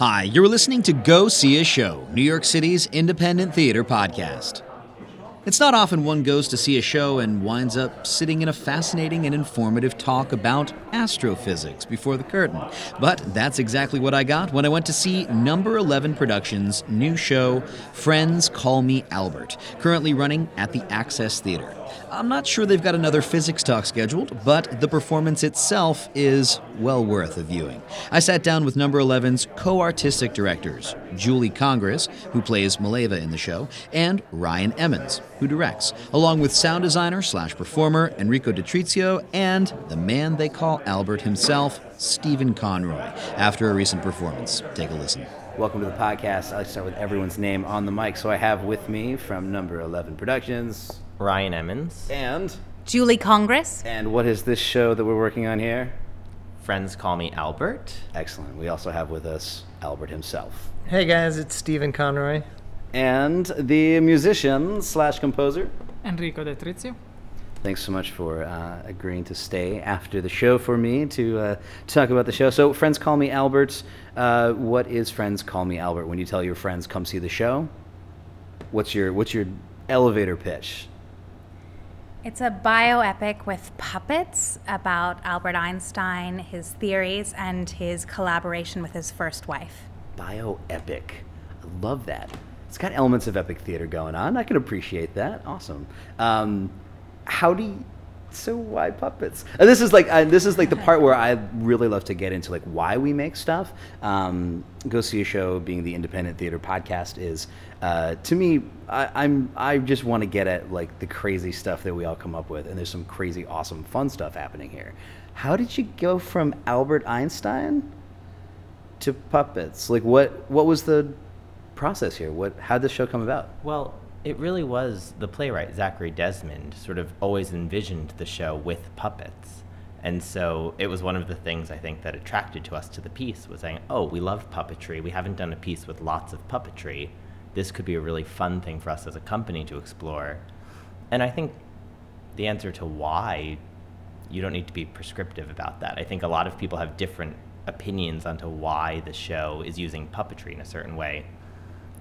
Hi, you're listening to Go See a Show, New York City's independent theater podcast. It's not often one goes to see a show and winds up sitting in a fascinating and informative talk about astrophysics before the curtain. But that's exactly what I got when I went to see Number 11 Productions' new show, Friends Call Me Albert, currently running at the Access Theater. I'm not sure they've got another physics talk scheduled, but the performance itself is well worth a viewing. I sat down with Number 11's co artistic directors, Julie Congress, who plays Mileva in the show, and Ryan Emmons, who directs, along with sound designer slash performer Enrico de Trizio and the man they call Albert himself, Steven Conroy, after a recent performance. Take a listen. Welcome to the podcast. I like to start with everyone's name on the mic. So I have with me from Number 11 Productions Ryan Emmons. and Julie Congress. and what is this show that we're working on here? Friends call me Albert. Excellent. We also have with us Albert himself Hey guys, it's Steven Conroy. and the musician slash composer. Enrico de Trizio. Thanks so much for uh, agreeing to stay after the show for me to uh, talk about the show. So, friends call me Albert. Uh, what is friends call me Albert? When you tell your friends come see the show, what's your what's your elevator pitch? It's a bioepic with puppets about Albert Einstein, his theories, and his collaboration with his first wife. bioepic. I love that. It's got elements of epic theater going on. I can appreciate that. Awesome. Um, how do you? So why puppets? And this is like uh, this is like the part where I really love to get into like why we make stuff. Um, Go see a show, being the independent theater podcast, is uh, to me. I, I'm I just want to get at like the crazy stuff that we all come up with, and there's some crazy, awesome, fun stuff happening here. How did you go from Albert Einstein to puppets? Like, what what was the process here? What how did this show come about? Well, it really was the playwright, Zachary Desmond, sort of always envisioned the show with puppets. And so it was one of the things I think that attracted to us to the piece was saying, oh, we love puppetry. We haven't done a piece with lots of puppetry. This could be a really fun thing for us as a company to explore. And I think the answer to why you don't need to be prescriptive about that. I think a lot of people have different opinions onto why the show is using puppetry in a certain way.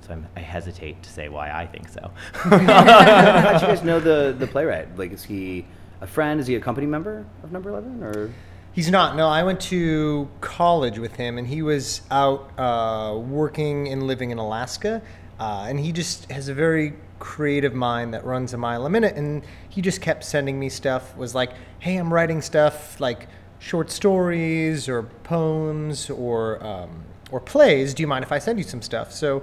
So I'm, I hesitate to say why I think so. how did you guys know the the playwright? Like, is he a friend? Is he a company member of Number Eleven? Or He's not. No, I went to college with him, and he was out uh, working and living in Alaska. Uh, and he just has a very creative mind that runs a mile a minute. And he just kept sending me stuff. Was like, "Hey, I'm writing stuff like short stories or poems or um, or plays. Do you mind if I send you some stuff?" So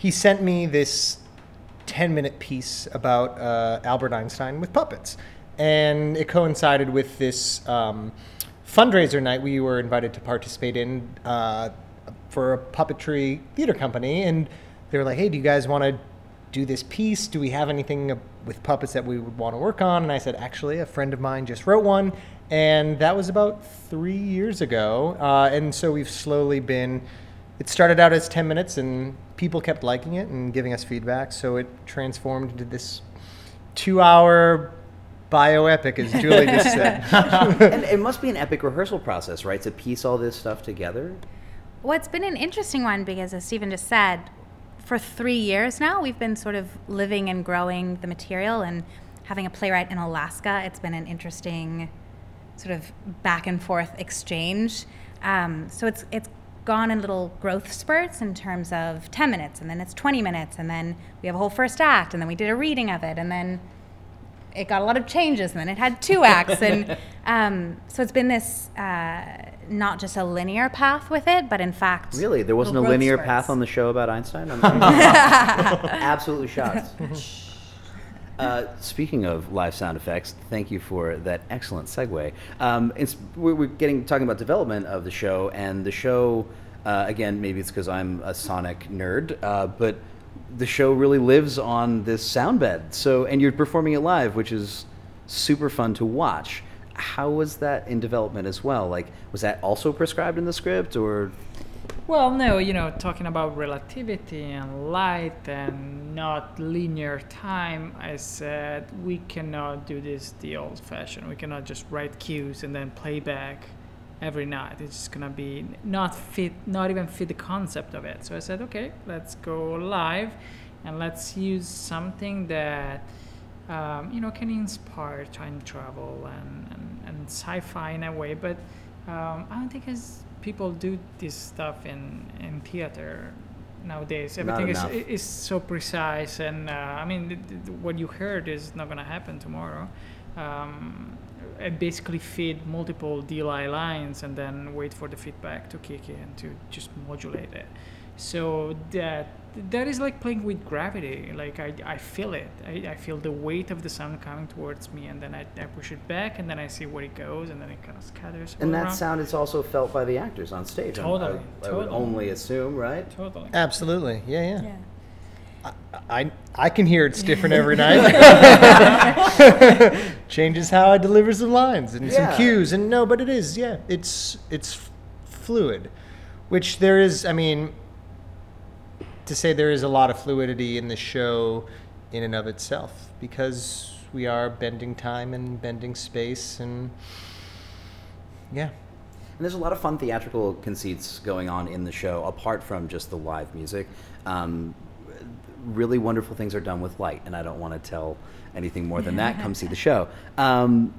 he sent me this 10 minute piece about uh, Albert Einstein with puppets. And it coincided with this um, fundraiser night we were invited to participate in uh, for a puppetry theater company. And they were like, hey, do you guys want to do this piece? Do we have anything with puppets that we would want to work on? And I said, actually, a friend of mine just wrote one. And that was about three years ago. Uh, and so we've slowly been it started out as 10 minutes and people kept liking it and giving us feedback so it transformed into this two hour bioepic as julie just said and it must be an epic rehearsal process, right? To piece all this stuff together. Well, it's been an interesting one because, as Steven just said, for three years now, we've been sort of living and growing the material and having a playwright in Alaska. It's been an interesting sort of back and forth exchange. Um, so it's it's gone in little growth spurts in terms of 10 minutes and then it's 20 minutes and then we have a whole first act and then we did a reading of it and then it got a lot of changes and then it had two acts and um, so it's been this uh, not just a linear path with it but in fact Really, there wasn't a linear spurts. path on the show about Einstein. I'm, I'm absolutely shocked. Uh, speaking of live sound effects, thank you for that excellent segue. Um, we're, getting talking about development of the show, and the show, uh, again, maybe it's because I'm a sonic nerd, uh, but the show really lives on this sound bed. So, and you're performing it live, which is super fun to watch. How was that in development as well? Like, was that also prescribed in the script, or Well, no, you know, talking about relativity and light and not linear time, I said we cannot do this the old fashioned. We cannot just write cues and then play back every night. It's just gonna be not fit, not even fit the concept of it. So I said, okay, let's go live, and let's use something that um, you know can inspire time travel and, and, and sci-fi in a way. But um, I don't think as people do this stuff in in theater nowadays. Everything is is so precise, and uh, I mean, th- th- what you heard is not gonna happen tomorrow. Um, I basically feed multiple delay lines and then wait for the feedback to kick in to just modulate it. So that that is like playing with gravity. Like I, I feel it. I, I feel the weight of the sound coming towards me, and then I, I push it back, and then I see where it goes, and then it kind of scatters. And that around. sound is also felt by the actors on stage. Totally, I, I would only assume, right? totally. Absolutely. Yeah, yeah. Yeah. I I can hear it's different every night. Changes how I deliver some lines and Yeah. some cues and no, but it is yeah. It's it's fluid, which there is. I mean, to say there is a lot of fluidity in the show, in and of itself, because we are bending time and bending space and yeah. And there's a lot of fun theatrical conceits going on in the show, apart from just the live music. Um, really wonderful things are done with light, and I don't want to tell anything more than that. Come see the show. Um,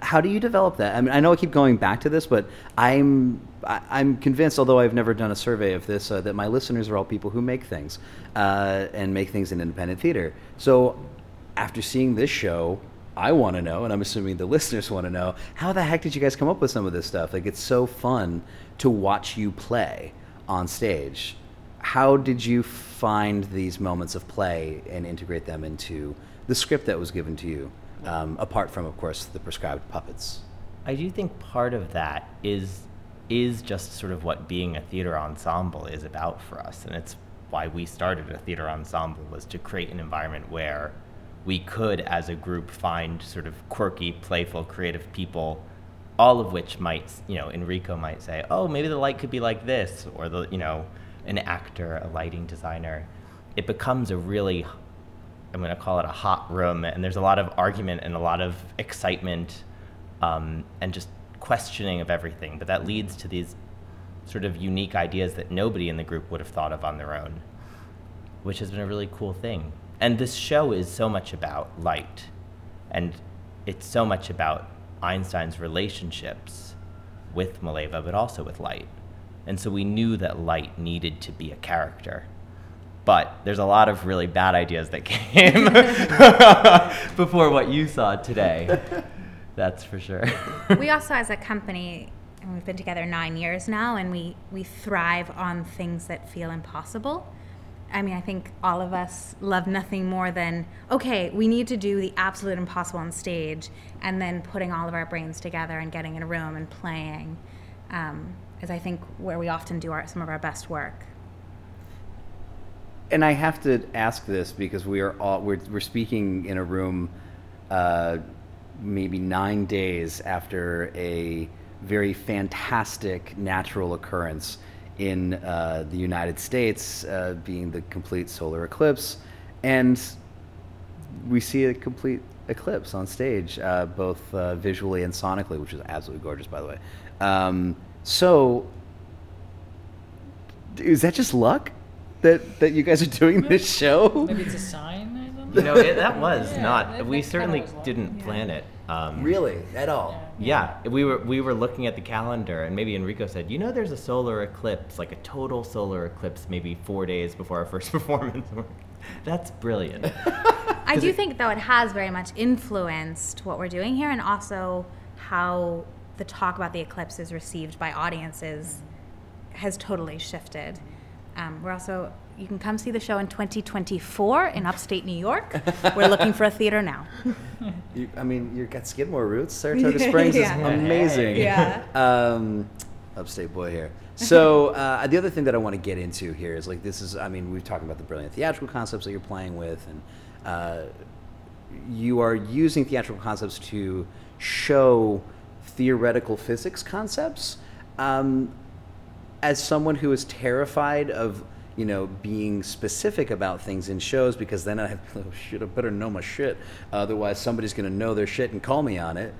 how do you develop that? I mean, I know I keep going back to this, but I'm I, I'm convinced, although I've never done a survey of this, uh, that my listeners are all people who make things uh, and make things in independent theater. So after seeing this show, I want to know, and I'm assuming the listeners want to know, how the heck did you guys come up with some of this stuff? Like, it's so fun to watch you play on stage. How did you find these moments of play and integrate them into the script that was given to you, um, apart from, of course, the prescribed puppets? I do think part of that is is just sort of what being a theater ensemble is about for us, and it's why we started a theater ensemble was to create an environment where we could, as a group, find sort of quirky, playful, creative people, all of which might, you know, Enrico might say, "Oh, maybe the light could be like this," or the, you know, an actor, a lighting designer. It becomes a really I'm going to call it a hot room, and there's a lot of argument and a lot of excitement um, and just questioning of everything. But that leads to these sort of unique ideas that nobody in the group would have thought of on their own, which has been a really cool thing. And this show is so much about light, and it's so much about Einstein's relationships with Mileva, but also with light. And so we knew that light needed to be a character but there's a lot of really bad ideas that came before what you saw today. That's for sure. we also, as a company, and we've been together nine years now, and we we thrive on things that feel impossible. I mean, I think all of us love nothing more than okay, we need to do the absolute impossible on stage, and then putting all of our brains together and getting in a room and playing, um, is I think where we often do our some of our best work. And I have to ask this because we are all we're, we're speaking in a room uh, maybe nine days after a very fantastic natural occurrence in uh, the United States, uh, being the complete solar eclipse, and we see a complete eclipse on stage, uh, both uh, visually and sonically, which is absolutely gorgeous, by the way. Um, so, is that just luck that that you guys are doing this show? Maybe it's a sign. I don't you know, it, that was Yeah, not. that- we that kinda certainly didn't yeah. plan it. Um, Really, at all? Yeah, we were we were looking at the calendar, and maybe Enrico said, "You know, there's a solar eclipse, like a total solar eclipse, maybe four days before our first performance." That's brilliant. I do think, though, it has very much influenced what we're doing here and also how the talk about the eclipse is received by audiences has totally shifted. Um, we're also, you can come see the show in 2024 in upstate New York. We're looking for a theater now. You, I mean, you've got Skidmore roots. Saratoga Springs Yeah. is amazing. Yeah. Um, upstate boy here. So uh, the other thing that I want to get into here is like this is. I mean, we've talked about the brilliant theatrical concepts that you're playing with, and uh, you are using theatrical concepts to show theoretical physics concepts. Um, as someone who is terrified of you know being specific about things in shows because then I have oh shit I better know my shit otherwise somebody's gonna know their shit and call me on it.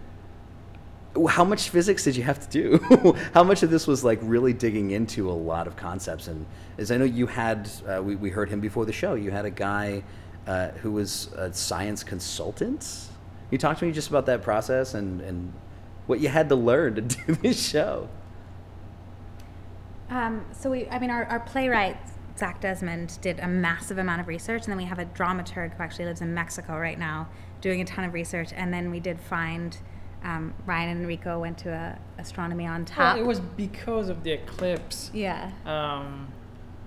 how much physics did you have to do? how much of this was like really digging into a lot of concepts? And as I know you had, uh, we, we heard him before the show, you had a guy uh, who was a science consultant. You talk to me just about that process and, and what you had to learn to do this show? Um, so we, I mean, our, our playwright Zach Desmond did a massive amount of research, and then we have a dramaturg who actually lives in Mexico right now doing a ton of research. And then we did find um, Ryan and Enrico went to a astronomy on tap. Well, it was because of the eclipse. yeah. Um,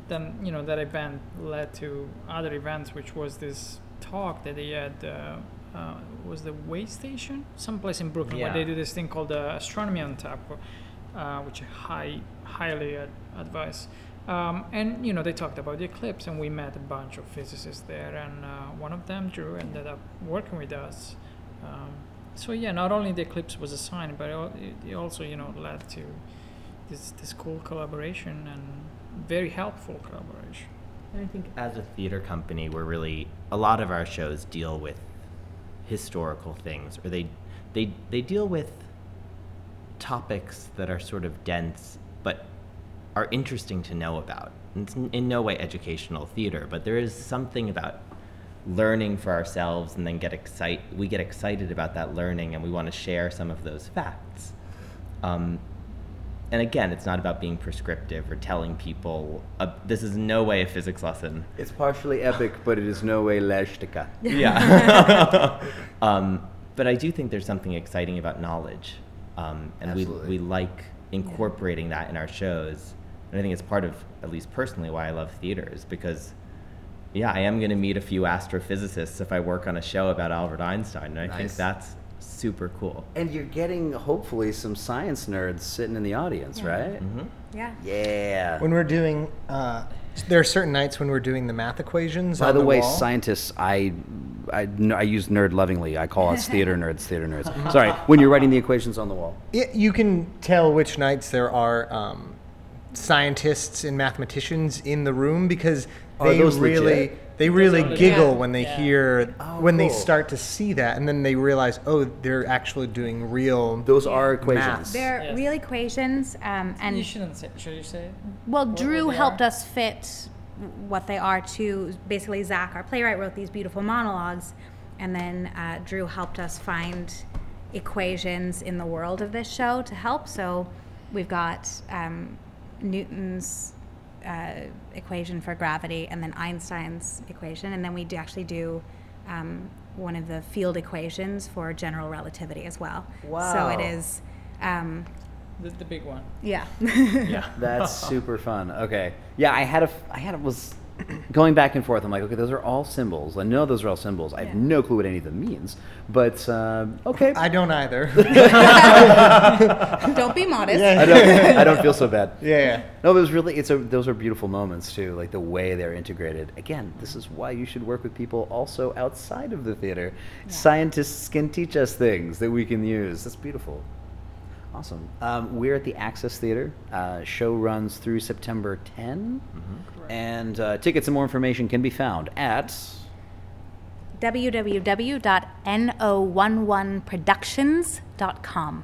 then you know that event led to other events, which was this talk that they had. Uh, uh, was the way station someplace in Brooklyn where Yeah. they do this thing called uh, astronomy on tap, uh, which I high, highly ad- advise. Um, and you know they talked about the eclipse, and we met a bunch of physicists there, and uh, one of them, Drew, ended up working with us. Um, so yeah, not only the eclipse was a sign, but it, it- also you know led to this this cool collaboration and very helpful collaboration. And I think as a theater company, we're really a lot of our shows deal with historical things, or they they they deal with topics that are sort of dense, but are interesting to know about. And It's in, in no way educational theater, but there is something about learning for ourselves, and then get excite we get excited about that learning, and we want to share some of those facts. Um, and again, it's not about being prescriptive or telling people. Uh, this is no way a physics lesson. It's partially epic, but it is no way Lehrstücke. Yeah. um, but I do think there's something exciting about knowledge, um, and we Absolutely. we like incorporating that in our shows. And I think it's part of, at least personally, why I love theaters because, yeah, I am going to meet a few astrophysicists if I work on a show about Albert Einstein, and I think that's super cool. And you're getting hopefully some science nerds sitting in the audience, right? hmm Yeah. Yeah. When we're doing, uh, there are certain nights when we're doing the math equations. By on the, way, wall. scientists, I, I, n- I use nerd lovingly. I call us theater nerds, theater nerds. Sorry, when you're writing the equations on the wall. It, you can tell which nights there are um, scientists and mathematicians in the room because they really legit? they really giggle Yeah. when they Yeah. hear Oh, when they start to see that, and then they realize, oh, they're actually doing real. Those are Math. equations. They're Yes. real equations, um, and you shouldn't say. Should you say? Well, what Drew helped are? us fit what they are to basically Zach, our playwright, wrote these beautiful monologues, and then uh, Drew helped us find equations in the world of this show to help. So we've got um, Newton's uh, equation for gravity, and then Einstein's equation, and then we do actually do. Um, one of the field equations for general relativity as well. Wow. So it is, um, The, the big one. yeah. Yeah. That's super fun. Okay. Yeah, I had a, I had a, was going back and forth. I'm like, okay, those are all symbols. I know those are all symbols. I have Yeah. no clue what any of them means. But um, okay, I don't either. Don't be modest. I don't, I don't feel so bad. yeah, yeah. No, it was really it's a those are beautiful moments too, like the way they're integrated. Again, this is why you should work with people also outside of the theater. Scientists can teach us things that we can use. That's beautiful. Awesome. Um, we're at the Access Theater. Uh, show runs through September 10, and uh, tickets and more information can be found at. www.no11productions.com.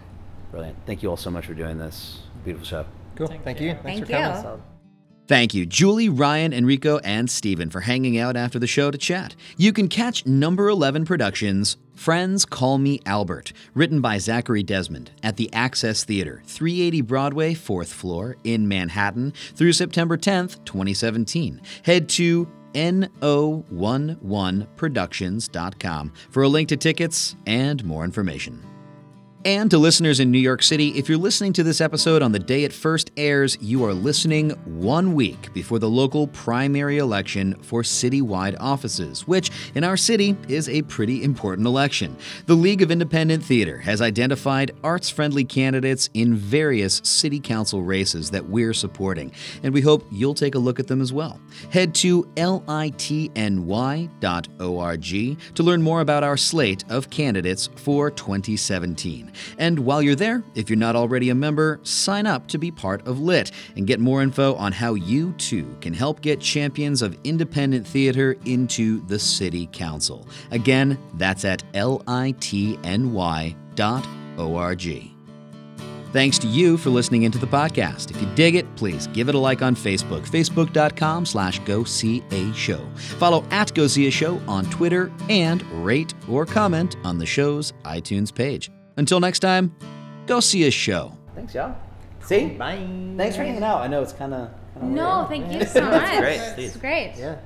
Brilliant. Thank you all so much for doing this. Beautiful show. Cool. Thank Thank, you. you. Thanks Thank for coming. you. Thank you, Julie, Ryan, Enrico, and Steven for hanging out after the show to chat. You can catch number 11 Productions, Friends Call Me Albert, written by Zachary Desmond, at the Access Theater, 380 Broadway, 4th floor, in Manhattan, through September 10th, 2017. Head to no11productions.com for a link to tickets and more information. And to listeners in New York City, if you're listening to this episode on the day it first airs, you are listening one week before the local primary election for citywide offices, which in our city is a pretty important election. The League of Independent Theater has identified arts friendly candidates in various city council races that we're supporting, and we hope you'll take a look at them as well. Head to litny.org to learn more about our slate of candidates for 2017. And while you're there, if you're not already a member, sign up to be part of LIT and get more info on how you too can help get champions of independent theater into the City Council. Again, that's at litny.org. Thanks to you for listening into the podcast. If you dig it, please give it a like on Facebook, facebook.com slash go see a show. Follow at go see a show on Twitter and rate or comment on the show's iTunes page. Until next time, go see a show. Thanks, y'all. See? Bye. Thanks for hanging out. I know it's kind of. No, thank you so much. That's great. It's great. Yeah.